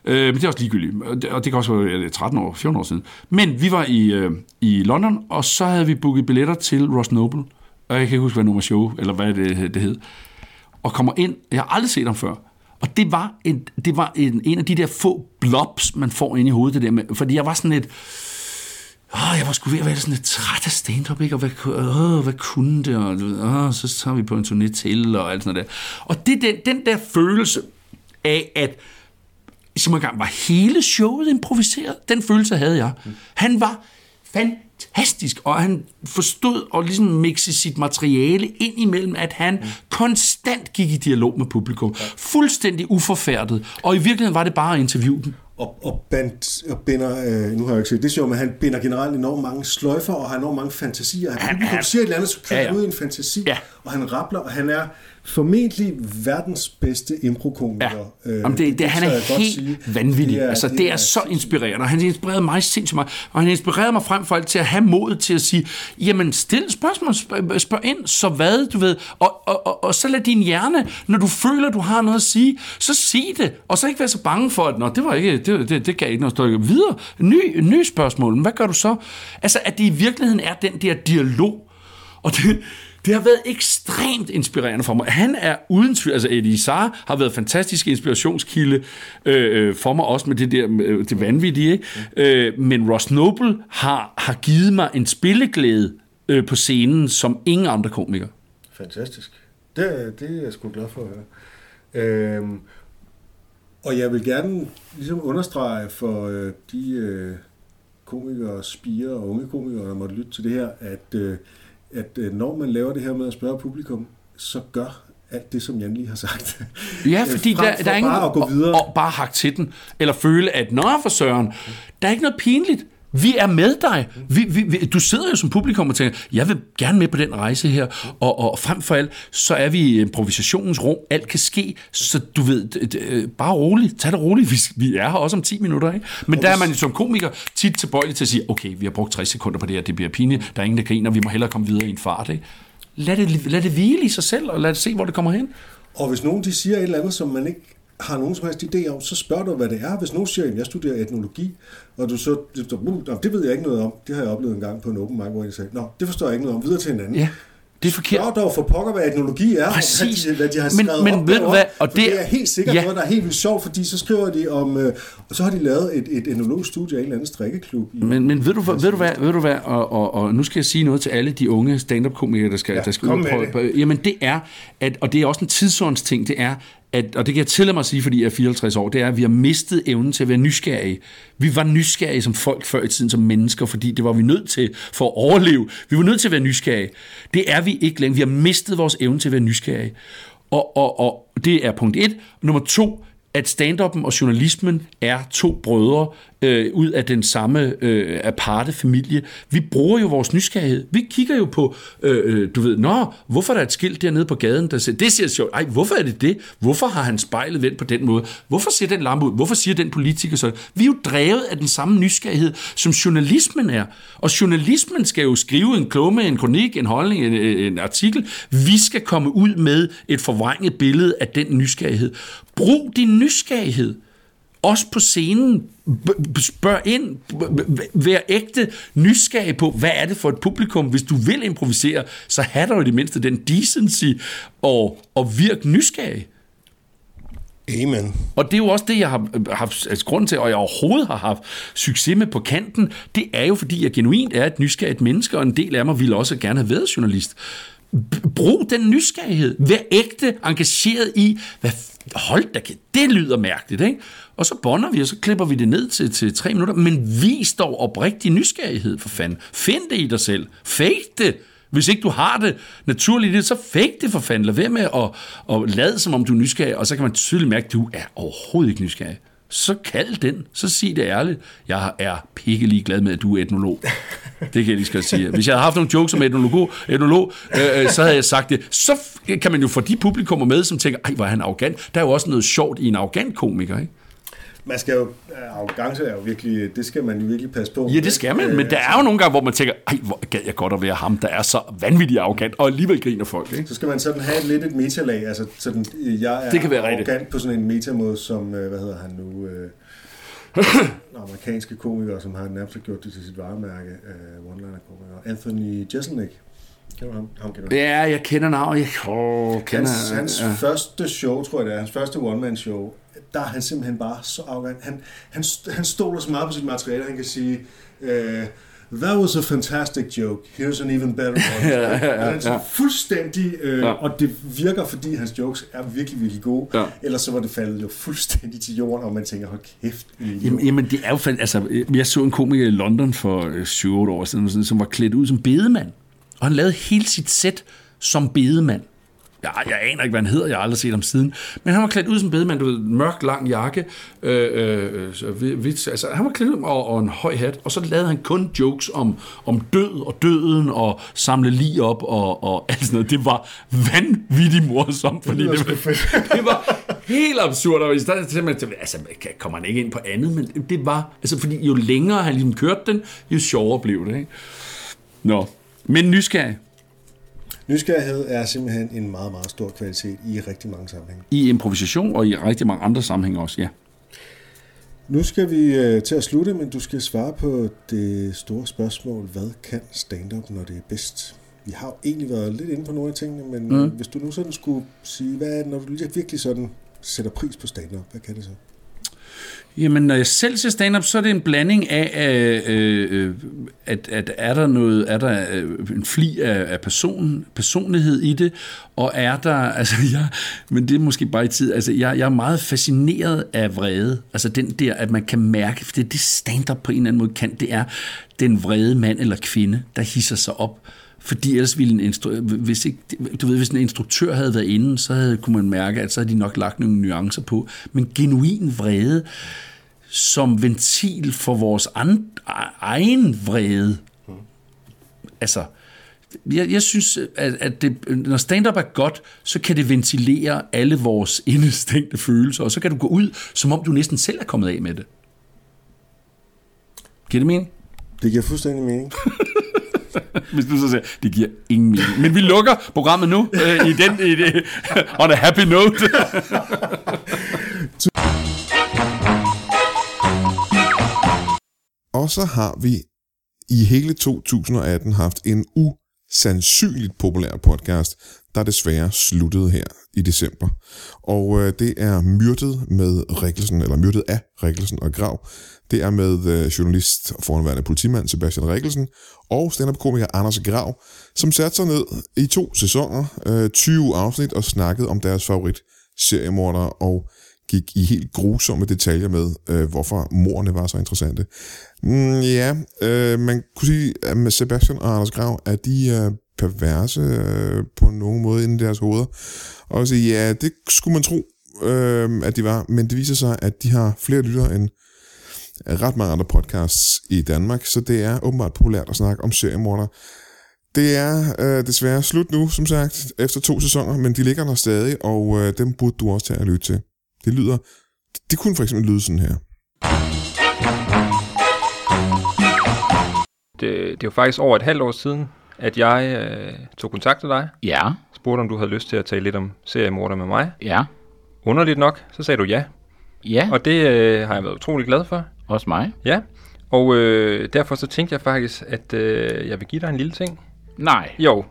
Øh, men det er også ligegyldigt, og det, og det kan også være 13 år, 14 år siden. Men vi var i, øh, i London, og så havde vi booket billetter til Ross Noble, og jeg kan ikke huske, hvad nummer show, eller hvad det, det hed og kommer ind. Jeg har aldrig set ham før. Og det var, en, det var en, en af de der få blobs, man får ind i hovedet. Det der med, fordi jeg var sådan lidt... Åh, jeg var sgu ved at være sådan lidt træt af stand-up, ikke? Og hvad, åh, hvad kunne det? Og åh, så tager vi på en turné til, og alt sådan noget der. Og det, den, den der følelse af, at som engang var hele showet improviseret, den følelse havde jeg. Han var fantastisk, og han forstod at ligesom mixe sit materiale ind imellem, at han konstant gik i dialog med publikum. Fuldstændig uforfærdet. Og i virkeligheden var det bare at interviewe dem. Og, og, band, og binder, øh, nu har jeg ikke set det sjov, men han binder generelt enormt mange sløjfer, og har enormt mange fantasier. Han, han, han siger et eller andet, så kører ja, ja. ud i en fantasi, Ja. og han rappler, og han er formentlig verdens bedste improkomiker. Ja. Jamen det, det, han er helt sige. vanvittig. Det er, altså, det er så inspirerende, og han inspirerede mig sindssygt meget. Og han inspirerede mig frem for alt til at have modet til at sige, jamen stil spørgsmål, spørg, spørg ind, så hvad, du ved. Og, og, og, og så lad din hjerne, når du føler, du har noget at sige, så sig det. Og så ikke være så bange for, at Nå, det var ikke, det, det, det gav ikke noget større. Videre, ny, ny spørgsmål, hvad gør du så? Altså, at det i virkeligheden er den der dialog, og det, det har været ekstremt inspirerende for mig. Han er uden tvivl, altså Eddie Sar har været fantastisk inspirationskilde øh, øh, for mig, også med det der øh, det vanvittige. Ikke? Øh, men Ross Noble har, har givet mig en spilleglæde øh, på scenen, som ingen andre komikere. Fantastisk. Det, det er jeg sgu glad for at høre. Øhm, og jeg vil gerne ligesom understrege for øh, de øh, komikere, spiger og unge komikere, der måtte lytte til det her, at, øh, at øh, når man laver det her med at spørge publikum, så gør alt det, som Jan lige har sagt. Ja, Øh, fordi der, der er ingen... bare at gå videre. Og, og bare hakke til den. Eller føle, at nå for søren, der er ikke noget pinligt. Vi er med dig. Vi, vi, vi, du sidder jo som publikum og tænker, jeg vil gerne med på den rejse her. Og, og frem for alt, så er vi i improvisationens rum. Alt kan ske. Så du ved, d- d- øh, bare roligt. Tag det roligt. Vi, vi er her også om 10 minutter. Ikke? Men der er man som komiker tit tilbøjelig til at sige, okay, vi har brugt 60 sekunder på det her. Det bliver pinligt. Der er ingen, der griner. Vi må hellere komme videre i en fart. Ikke? Lad, det, lad det hvile i sig selv, og lad det se, hvor det kommer hen. Og hvis nogen de siger et eller andet, som man ikke har nogen som helst idé om, så spørg du, hvad det er. Hvis nogen siger, at jeg studerer etnologi, og du så, "Nå, det ved jeg ikke noget om. Det har jeg oplevet en gang på en open mic, hvor jeg sagde, nå, det forstår jeg ikke noget om. Videre til en anden. Ja, det er forkert. Spørg dog for pokker, hvad etnologi er, Præcis. og hvad de, hvad de har Men- skrevet men op ved du hvad, og det- det er helt sikkert ja. noget, der er helt vildt sjovt, fordi så skriver de om, øh, og så har de lavet et, et etnologisk studie af en eller anden strikkeklub. I, Men, men ved, du, ved du hvad, ved du hvad og, og, og nu skal jeg sige noget til alle de unge stand-up-komikere, der skal, ja, der skal ud og prøve. Jamen det er, at, og det er også en tidsåndsting, det er, at, og det kan jeg tillade mig at sige, fordi jeg er 54 år, det er, at vi har mistet evnen til at være nysgerrige. Vi var nysgerrige som folk før i tiden, som mennesker, fordi det var vi nødt til for at overleve. Vi var nødt til at være nysgerrige. Det er vi ikke længere. Vi har mistet vores evne til at være nysgerrige. Og, og, og det er punkt et. Nummer to, at stand-upen og journalismen er to brødre øh, ud af den samme øh, aparte familie. Vi bruger jo vores nysgerrighed. Vi kigger jo på, øh, øh du ved, nå, hvorfor er der et skilt dernede på gaden, der siger, det ser sjovt. Ej, hvorfor er det det? Hvorfor har han spejlet vendt på den måde? Hvorfor ser den lampe ud? Hvorfor siger den politiker så? Vi er jo drevet af den samme nysgerrighed, som journalismen er. Og journalismen skal jo skrive en klumme, en kronik, en holdning, en, en artikel. Vi skal komme ud med et forvrænget billede af den nysgerrighed. Brug din nysgerrighed. Også på scenen. Spørg ind. Vær ægte nysgerrig på, hvad er det for et publikum. Hvis du vil improvisere, så har du i det mindste den decency og, og virk nysgerrig. Amen. Og det er jo også det, jeg har haft altså, grund til, og jeg overhovedet har haft succes med på kanten. Det er jo, fordi jeg genuint er et nysgerrigt menneske, og en del af mig ville også gerne have været journalist. Brug den nysgerrighed. Vær ægte engageret i, hvad hold da, det lyder mærkeligt, ikke? Og så bonder vi, og så klipper vi det ned til, til tre minutter, men vis dog oprigtig nysgerrighed, for fanden. Find det i dig selv. Fake det. Hvis ikke du har det naturligt, så fake det for fanden. Lad være med at, at lade, som om du er nysgerrig, og så kan man tydeligt mærke, at du er overhovedet ikke nysgerrig. Så kald den. Så sig det ærligt. Jeg er pikkelig glad med, at du er etnolog. Det kan jeg lige skal sige. Hvis jeg havde haft nogle jokes om etnolog, etnolog øh, så havde jeg sagt det. Så kan man jo få de publikummer med, som tænker, ej, hvor er han arrogant. Der er jo også noget sjovt i en arrogant komiker, ikke? Man skal jo, arrogance er jo virkelig, det skal man jo virkelig passe på. Ja, det skal man, men der er jo nogle gange, hvor man tænker, ej, hvor gad jeg godt at være ham, der er så vanvittigt arrogant, og alligevel griner folk, ikke? Så skal man sådan have lidt et metalag, altså sådan, jeg er Det kan være arrogant rigtigt. på sådan en metamåde, som, øh, hvad hedder han nu, øh, [CLEARS THROAT] amerikanske komiker, som har nærmest gjort det til sit varemærke, øh, one-liner-komiker, Anthony Jeselnik. Kender du ham? ham kender? Ja, jeg kender navnet. Jeg åh, kender, Hans, hans ja. første show, tror jeg det er, hans første one-man-show, der er han simpelthen bare så arrogant. Han, han, han stoler så meget på sit materiale, han kan sige, øh, That was a fantastic joke. Here's an even better one. [LAUGHS] Ja, ja, ja, Han er sådan ja. fuldstændig, øh, Ja. og det virker, fordi hans jokes er virkelig, virkelig gode. Ja. Ellers så var det faldet jo fuldstændig til jorden, og man tænker, hold kæft. Jamen, jamen, det er jo fandt, altså, jeg så en komiker i London for øh, 7-8 år siden, som var klædt ud som bedemand. Og han lavede hele sit sæt som bedemand. Jeg, jeg aner ikke, hvad han hedder, jeg har aldrig set ham siden. Men han var klædt ud som bedemand, du ved, mørk, lang jakke, øh, øh, hvidt, altså, han var klædt ud og, og en høj hat, og så lavede han kun jokes om, om død og døden, og samle lige op, og, og alt sådan noget. Det var vanvittigt morsomt, fordi det, det, fedt. [LAUGHS] det var helt absurd, og i stedet til, man, altså, kommer han ikke ind på andet, men det var, altså, fordi jo længere han ligesom kørte den, jo sjovere blev det, ikke? Nå, men nysgerrig Nysgerrighed er simpelthen en meget, meget stor kvalitet i rigtig mange sammenhænge. i improvisation, og i rigtig mange andre sammenhænge også, ja. Nu skal vi øh, til at slutte, men du skal svare på det store spørgsmål, hvad kan stand-up, når det er bedst? Vi har jo egentlig været lidt inde på nogle af tingene, men mm. hvis du nu sådan skulle sige, hvad er det, når du virkelig sådan sætter pris på stand-up, hvad kan det så? Jamen, når jeg selv ser stand-up, så er det en blanding af, øh, øh, at, at er der noget, er der øh, en fli af, af person, personlighed i det, og er der, [LAUGHS] altså jeg, men det er måske bare i tid, altså jeg, jeg er meget fascineret af vrede, altså den der, at man kan mærke, for det er det stand-up på en eller anden måde kan, det er den vrede mand eller kvinde, der hisser sig op, fordi ellers ville en instru- hvis, ikke, du ved, hvis en instruktør havde været inde, så havde, kunne man mærke, at så havde de nok lagt nogle nuancer på. Men genuin vrede som ventil for vores an, egen vrede. Altså, jeg, jeg synes, at, at det, når stand-up er godt, så kan det ventilere alle vores indestængte følelser, og så kan du gå ud, som om du næsten selv er kommet af med det. Giver det mening? Det giver fuldstændig mening. [LAUGHS] Hvis du så siger, det giver ingen mening. Men vi lukker programmet nu øh, i den, i det, on a happy note. [LAUGHS] Og så har vi i hele 2018 haft en usandsynligt populær podcast, der desværre sluttede her i december. Og øh, det er Myrdet med Rikkelsen, eller Myrdet af Rikkelsen og Grav. Det er med øh, journalist og foranværende politimand Sebastian Rikkelsen og stand-up-komiker Anders Grav, som satte sig ned i to sæsoner, øh, 20 afsnit og snakkede om deres favorit seriemordere og gik i helt grusomme detaljer med, øh, hvorfor morerne var så interessante. Mm, ja, øh, man kunne sige, at med Sebastian og Anders Grav, at de er perverse øh, på nogen måde inden i deres hoveder. Og så ja, det skulle man tro. øh, at de var, men det viser sig, at de har flere lyttere end ret mange andre podcasts i Danmark, så det er åbenbart populært at snakke om seriemorder. Det er øh, desværre slut nu, som sagt, efter to sæsoner, men de ligger der stadig, og øh, dem burde du også tage at lytte til. Det lyder, det kunne for eksempel lyde sådan her. Det, det er jo faktisk over et halvt år siden, at jeg øh, tog kontakt til dig, Ja, spurgte om du havde lyst til at tale lidt om seriemorder med mig. ja, Underligt nok, så sagde du ja, ja, og det øh, har jeg været utrolig glad for. også mig. Ja, og øh, derfor så tænkte jeg faktisk, at øh, jeg vil give dig en lille ting. Nej. Jo,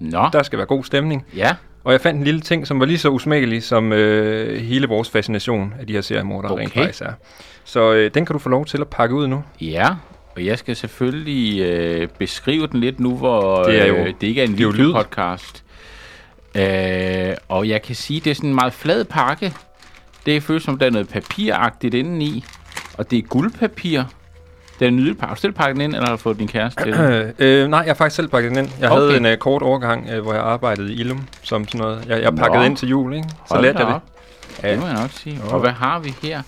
Nå, der skal være god stemning. ja, Og jeg fandt en lille ting, som var lige så usmagelig, som øh, hele vores fascination af de her seriemordere Okay. rent faktisk er. Så øh, den kan du få lov til at pakke ud nu. ja. Og jeg skal selvfølgelig øh, beskrive den lidt nu, hvor Det er jo- øh, det ikke er en lyd. podcast. Øh, og jeg kan sige, det er sådan en meget flad pakke. Det føles som, der er noget papiragtigt indeni. Og det er guldpapir. Det er en nydelig pakke. Har du selv pakket den ind, eller har du fået din kæreste til? [CLEARS THROAT] Øh, nej, jeg har faktisk selv pakket den ind. Jeg Okay. havde en øh, kort overgang, øh, hvor jeg arbejdede i Ilum, som sådan noget. Jeg, jeg Nå. pakkede ind til jul, ikke? Så lærte jeg det. op. Det må jeg nok sige. Og hvad har vi her?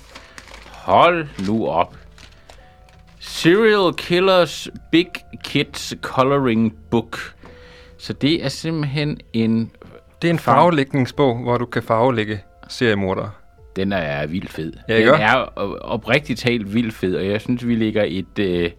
Hold nu op. Serial Killers Big Kids Coloring Book. Så det er simpelthen en... Det er en farvelægningsbog, hvor du kan farvelægge seriemordere. Den er vildt fed. Ja, den er op- oprigtigt talt vildt fed, og jeg synes, vi lægger et... Øh,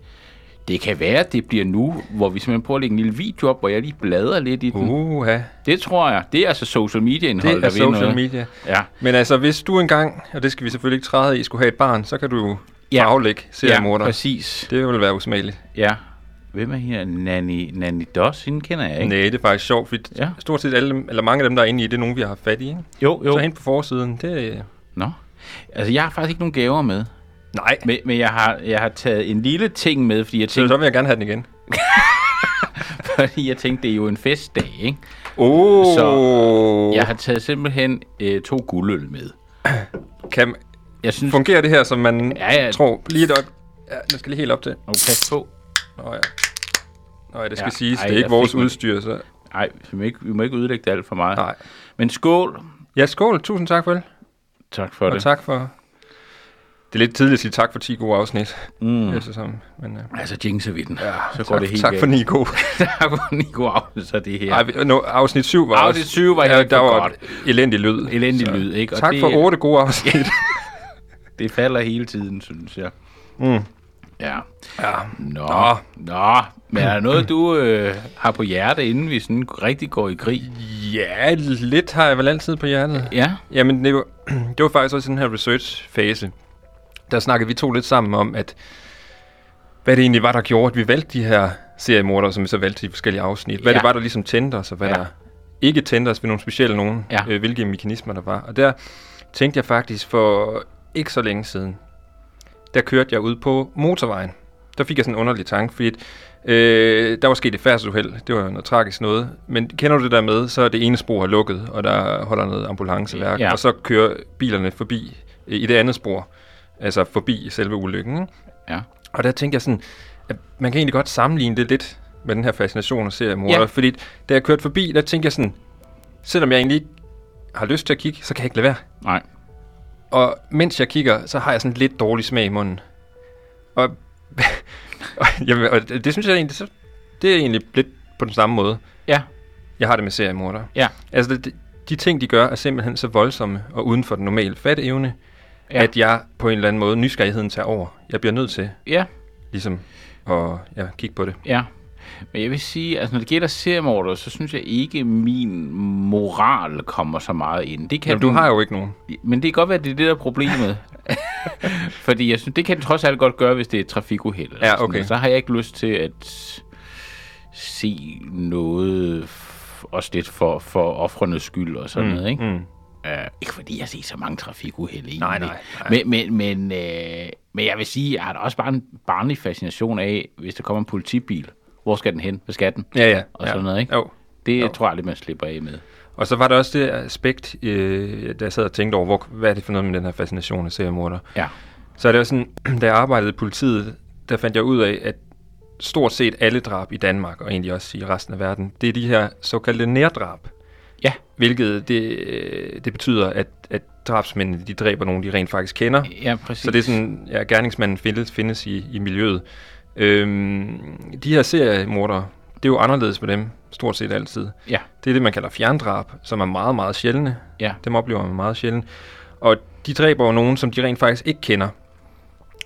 det kan være, at det bliver nu, hvor vi simpelthen prøver at lægge en lille video op, hvor jeg lige bladrer lidt i den. Uha, Det tror jeg. Det er altså social media indhold, det er social noget. media. Ja. Men altså, hvis du engang, og det skal vi selvfølgelig ikke træde i, skulle have et barn, så kan du Ja. farvelægge ja, seriemordere. præcis. det vil være usmageligt. Ja. Hvem er her? Nanny, Nanny Doss, hende kender jeg ikke. Nej, det er faktisk sjovt, fordi Ja. stort set alle, eller mange af dem, der er inde i, det er nogen, vi har haft fat i. Ikke? Jo, jo. Så hen på forsiden, det er... Nå. Altså, jeg har faktisk ikke nogen gaver med. Nej, Men, men jeg, har, jeg har taget en lille ting med, fordi jeg så, tænkte, så vil jeg gerne have den igen. [LAUGHS] fordi jeg tænkte det er jo en festdag, ikke? Oh, Så- Jeg har taget simpelthen øh, to guldøl med. kan, Jeg synes... fungerer det her, som man Ja, ja. tror? Lige et øje. Ja, den skal lige helt op til. Og pas på. Nå ja. Nå ja, det skal Ja, siges. ej, det er ikke vores udstyr, så... Nej, vi må, ikke, vi må ikke ødelægge det alt for meget. Nej. Men skål. Ja, skål. Tusind tak for det. Tak for Og det. tak for... Det er lidt tidligt at sige tak for 10 gode afsnit. Mm. Mm. Eftersom, men, øh, Altså, jinxer vi den. ja, så går tak, det helt tak for galt. 9 gode. [LAUGHS] tak for en god afsnit, så det her. Ej, no, afsnit 7 var Afsnit også... 7 var ja, helt der for var godt. elendig lyd. Elendig så- lyd, ikke? Og Tak det, for 8 gode afsnit. [LAUGHS] Det falder hele tiden, synes jeg. mm. Ja. Ja. Nå. Nå. Nå. Men er der noget, du øh, har på hjerte, inden vi sådan rigtig går i krig? ja, lidt har jeg vel altid på hjertet. Ja. Jamen, det var, [CLEARS THROAT] det var faktisk også i den her research-fase. Der snakkede vi to lidt sammen om, at hvad det egentlig var, der gjorde, at vi valgte de her seriemordere, som vi så valgte i forskellige afsnit. Hvad Ja. det var, der ligesom tændte os, og hvad Ja. der ikke tændte os ved nogle specielle nogen. Ja. Øh, hvilke mekanismer der var. Og der tænkte jeg faktisk for ikke så længe siden, der kørte jeg ud på motorvejen. Der fik jeg sådan en underlig tanke, fordi øh, der var sket et færdselsuheld. Det var noget tragisk noget. Men kender du det der med, så er det ene spor lukket, og der holder noget ambulanceværk, Ja. og så kører bilerne forbi øh, i det andet spor. Altså forbi selve ulykken. Ja. Og der tænkte jeg sådan, at man kan egentlig godt sammenligne det lidt med den her fascination af seriemorder. Ja. Ja. Fordi da jeg kørte forbi, der tænkte jeg sådan, selvom jeg egentlig ikke har lyst til at kigge, så kan jeg ikke lade være. Nej. Og mens jeg kigger, så har jeg sådan lidt dårlig smag i munden. Og, [LAUGHS] og, jamen, og det, det synes jeg egentlig, så, det er egentlig lidt på den samme måde. Ja. Jeg har det med seriemorder. Ja. Altså, det, de ting, de gør, er simpelthen så voldsomme og uden for den normale fatteevne, Ja. ja. at jeg på en eller anden måde, nysgerrigheden tager over. Jeg bliver nødt til, Ja. ligesom, at ja, kigge på det. Ja. Men jeg vil sige, altså når det gælder seriemorder, så synes jeg ikke, min moral kommer så meget ind. Det kan Jamen, du den- har jo ikke nogen. Men det kan godt være, at det er det, der er problemet. [LAUGHS] Fordi jeg synes, det kan den trods alt godt gøre, hvis det er et trafikuheld. Ja, okay. Så har jeg ikke lyst til at se noget, også lidt for, for offrenes skyld og sådan mm, noget, ikke? Mm. Uh, ikke fordi jeg ser så mange trafikuheld egentlig. Nej, nej, nej. Men, men, men, øh, men jeg vil sige, jeg har da også bare en barnlig fascination af, hvis der kommer en politibil. Hvor skal den hen? Hvad skal den? Ja, ja. Og ja. sådan noget, ikke? Jo. Det Jo. tror jeg aldrig, man slipper af med. Og så var der også det aspekt, øh, da jeg sad og tænkte over, hvor, hvad er det for noget med den her fascination af seriemorder. Ja. Så er det jo sådan, [CLEARS THROAT] da jeg arbejdede i politiet, der fandt jeg ud af, at stort set alle drab i Danmark, og egentlig også i resten af verden, det er de her såkaldte nærdrab. Ja. Hvilket det, øh, det betyder, at, at drabsmændene de dræber nogen, de rent faktisk kender. Ja, præcis. Så det er sådan, ja, gerningsmanden findes, findes i, i miljøet. Øhm, de her seriemordere, det er jo anderledes med dem, stort set altid. Ja. Det er det, man kalder fjerndrab, som er meget, meget sjældne. Ja. Dem oplever man meget sjældent. Og de dræber jo nogen, som de rent faktisk ikke kender.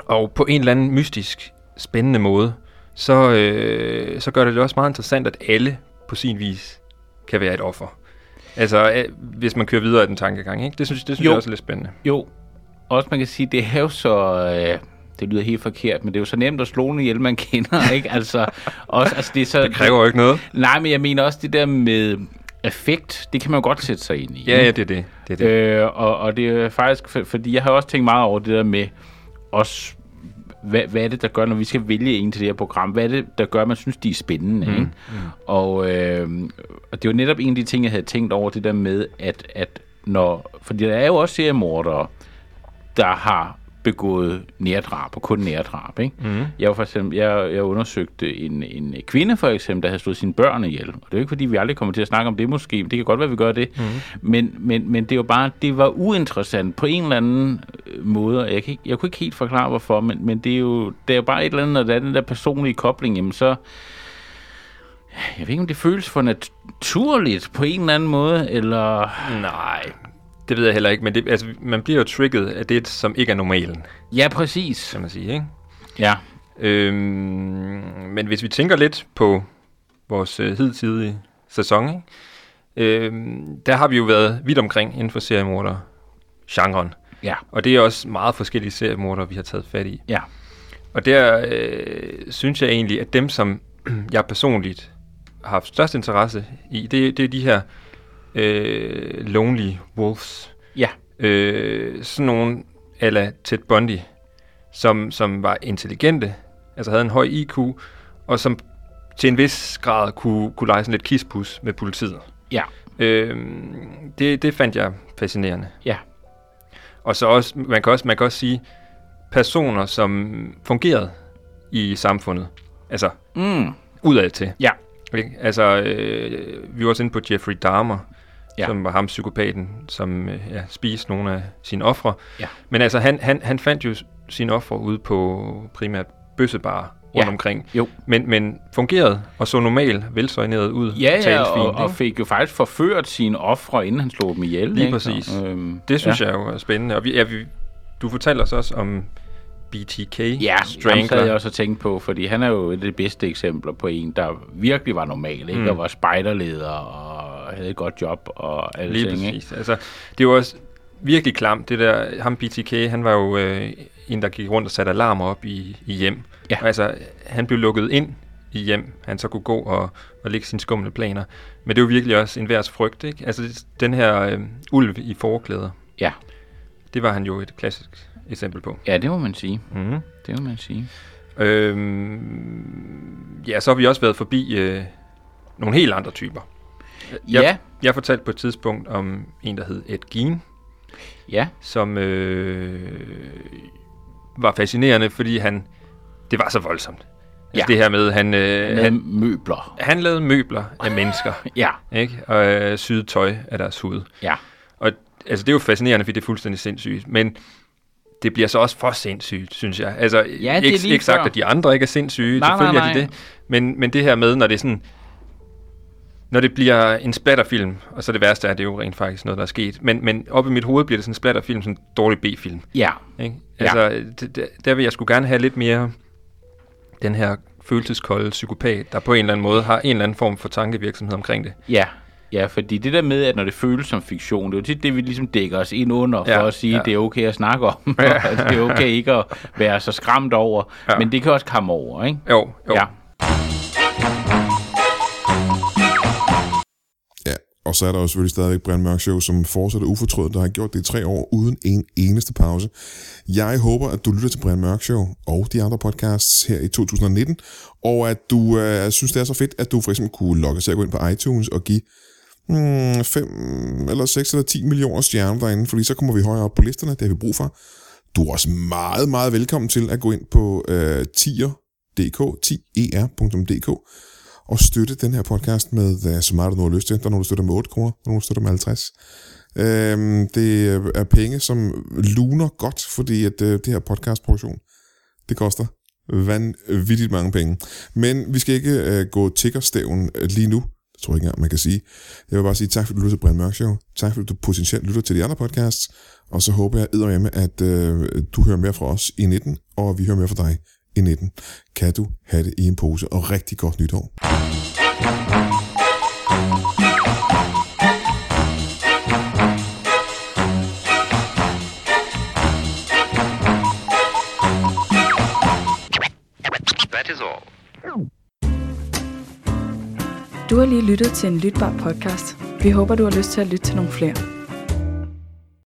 Og på en eller anden mystisk, spændende måde, så, øh, så gør det det også meget interessant, at alle på sin vis kan være et offer. Altså, øh, hvis man kører videre af den tankegang, ikke? Det synes, det synes Jo. jeg også er lidt spændende. Jo, også man kan sige, det er jo så... Øh, det lyder helt forkert, men det er jo så nemt at slå en ihjel, man kender, [LAUGHS] ikke? Altså, også, altså det, er så, Det kræver jo ikke noget. Nej, men jeg mener også det der med effekt, det kan man jo godt sætte sig ind i. Ja, ja, det er det. det, er det. Øh, og, og det er faktisk, for, fordi jeg har også tænkt meget over det der med også, hvad, hvad er det, der gør, når vi skal vælge en til det her program? Hvad er det, der gør, at man synes, de er spændende? Mm. Ikke? Mm. Og, øh, og det var netop en af de ting, jeg havde tænkt over, det der med, at, at når, fordi der er jo også seriemordere, der har begået nærdrab, og kun nærdrab. Ikke? Mm. Jeg, var for eksempel, jeg, jeg undersøgte en, en kvinde, for eksempel, der havde slået sine børn ihjel. Og det er jo ikke, fordi vi aldrig kommer til at snakke om det måske. Det kan godt være, vi gør det. Mm. Men, men, men det var bare, det var uinteressant på en eller anden øh, måde. Jeg, kan ikke, jeg kunne ikke helt forklare, hvorfor, men, men det, er jo, det er jo bare et eller andet, når der er den der personlige kobling, jamen så... Jeg ved ikke, om det føles for naturligt på en eller anden måde, eller... Nej, det ved jeg heller ikke, men det, altså, man bliver jo trigget af det, som ikke er normalen, Ja, præcis. kan man sige, ikke? Ja. Øhm, men hvis vi tænker lidt på vores øh, hidtidige sæson, ikke? Øhm, der har vi jo været vidt omkring inden for seriemorder genren. Ja. Og det er også meget forskellige seriemorder, vi har taget fat i. Ja. Og der øh, synes jeg egentlig, at dem, som [CLEARS THROAT] jeg personligt har haft størst interesse i, det, det er de her øh, Lonely Wolves. Ja. Øh, sådan nogle ala Ted Bundy, som, som var intelligente, altså havde en høj IQ, og som til en vis grad kunne, kunne lege sådan lidt kispus med politiet. Ja. Øh, det, det fandt jeg fascinerende. Ja. Og så også, man kan også, man kan også sige, personer, som fungerede i samfundet. Altså, Mm. udad til. Ja. Ikke? Altså, øh, vi var også inde på Jeffrey Dahmer, Ja. som var ham psykopaten, som øh, ja, spiste nogle af sine ofre. Ja. Men altså, han, han, han fandt jo sine ofre ude på primært bøssebarer rundt Ja. omkring. Jo. Men, men fungerede og så normalt velsøjneret ud. Ja, ja, og, fint, og fik jo faktisk forført sine ofre, inden han slog dem ihjel. Lige ikke? præcis. øhm, Det synes ja. jeg jo er spændende. Og vi, ja, vi, du fortalte os også om BTK Ja, ham Strangler. sad jeg også og tænkt på, fordi han er jo et af de bedste eksempler på en, der virkelig var normal, ikke? Mm. Og var spejderleder og havde et godt job og alle Lige ting, ikke? præcis. Altså, det var også virkelig klamt, det der, ham BTK, han var jo øh, en, der gik rundt og satte alarmer op i, i hjem. Ja. Og altså, han blev lukket ind i hjem, han så kunne gå og, og lægge sine skumle planer. Men det var virkelig også en værs frygt, ikke? Altså, det- den her øh, ulv i forklæder, Ja. det var han jo et klassisk eksempel på. Ja, det må man sige. Mm-hmm. Det må man sige. Øhm, ja, så har vi også været forbi øh, nogle helt andre typer. Jeg, Ja, jeg fortalte på et tidspunkt om en, der hed Ed Gein, ja, som øh, var fascinerende, fordi han det var så voldsomt. Altså Ja. det her med, han, øh, med han, møbler. han lavede møbler af [LAUGHS] mennesker, Ja, ikke? og øh, syede tøj af deres hud. ja, Og altså, det er jo fascinerende, fordi det er fuldstændig sindssygt, men det bliver så også for sindssygt, synes jeg. Altså, Ja, det er ikke, lige ikke sagt, før. at de andre ikke er sindssyge, Nej, selvfølgelig nej, er de nej. det, men, men det her med, når det er sådan, når det bliver en splatterfilm, og så det værste er, at det er jo rent faktisk noget, der er sket, men, men op i mit hoved bliver det sådan en splatterfilm, sådan en dårlig B-film. ja, Ikke? Ja. Altså, det, der, der vil jeg skulle gerne have lidt mere den her følelseskolde psykopat, der på en eller anden måde har en eller anden form for tankevirksomhed omkring det. ja. Ja, fordi det der med, at når det føles som fiktion, det er jo tit det, vi ligesom dækker os ind under, for Ja, at sige, ja. det er okay at snakke om, og [LAUGHS] det er okay ikke at være så skræmt over, Ja. men det kan også komme over, ikke? Jo, jo. Ja, og så er der jo selvfølgelig stadigvæk Brian Mørk Show, som fortsætter ufortrødet, der har gjort det i tre år uden en eneste pause. Jeg håber, at du lytter til Brian Mørk Show og de andre podcasts her i 2019, og at du øh, synes, det er så fedt, at du for eksempel kunne logge til at gå ind på iTunes og give hmm, 5 eller 6 eller 10 millioner stjerner derinde, fordi så kommer vi højere op på listerne, det har vi brug for. Du er også meget, meget velkommen til at gå ind på øh, tier.dk, 10er.dk, at støtte den her podcast med, øh, så meget du nu har lyst til. Der er nogen, der støtter med 8 kroner, der er nogen, der støtter med 50. Øhm, det er penge, som luner godt, fordi at øh, det her podcastproduktion, det koster vanvittigt mange penge. Men vi skal ikke øh, gå tiggerstaven øh, lige nu. Det tror jeg ikke engang, man kan sige. Jeg vil bare sige tak, fordi du lytter til Brian Mørk Show. Tak, fordi du potentielt lytter til de andre podcasts. Og så håber jeg eddermame, at øh, du hører mere fra os i 19, og vi hører mere fra dig i 19. Kan du have det i en pose, og rigtig godt nytår. That is all. Du har lige lyttet til en lytbar podcast. Vi håber, du har lyst til at lytte til nogle flere.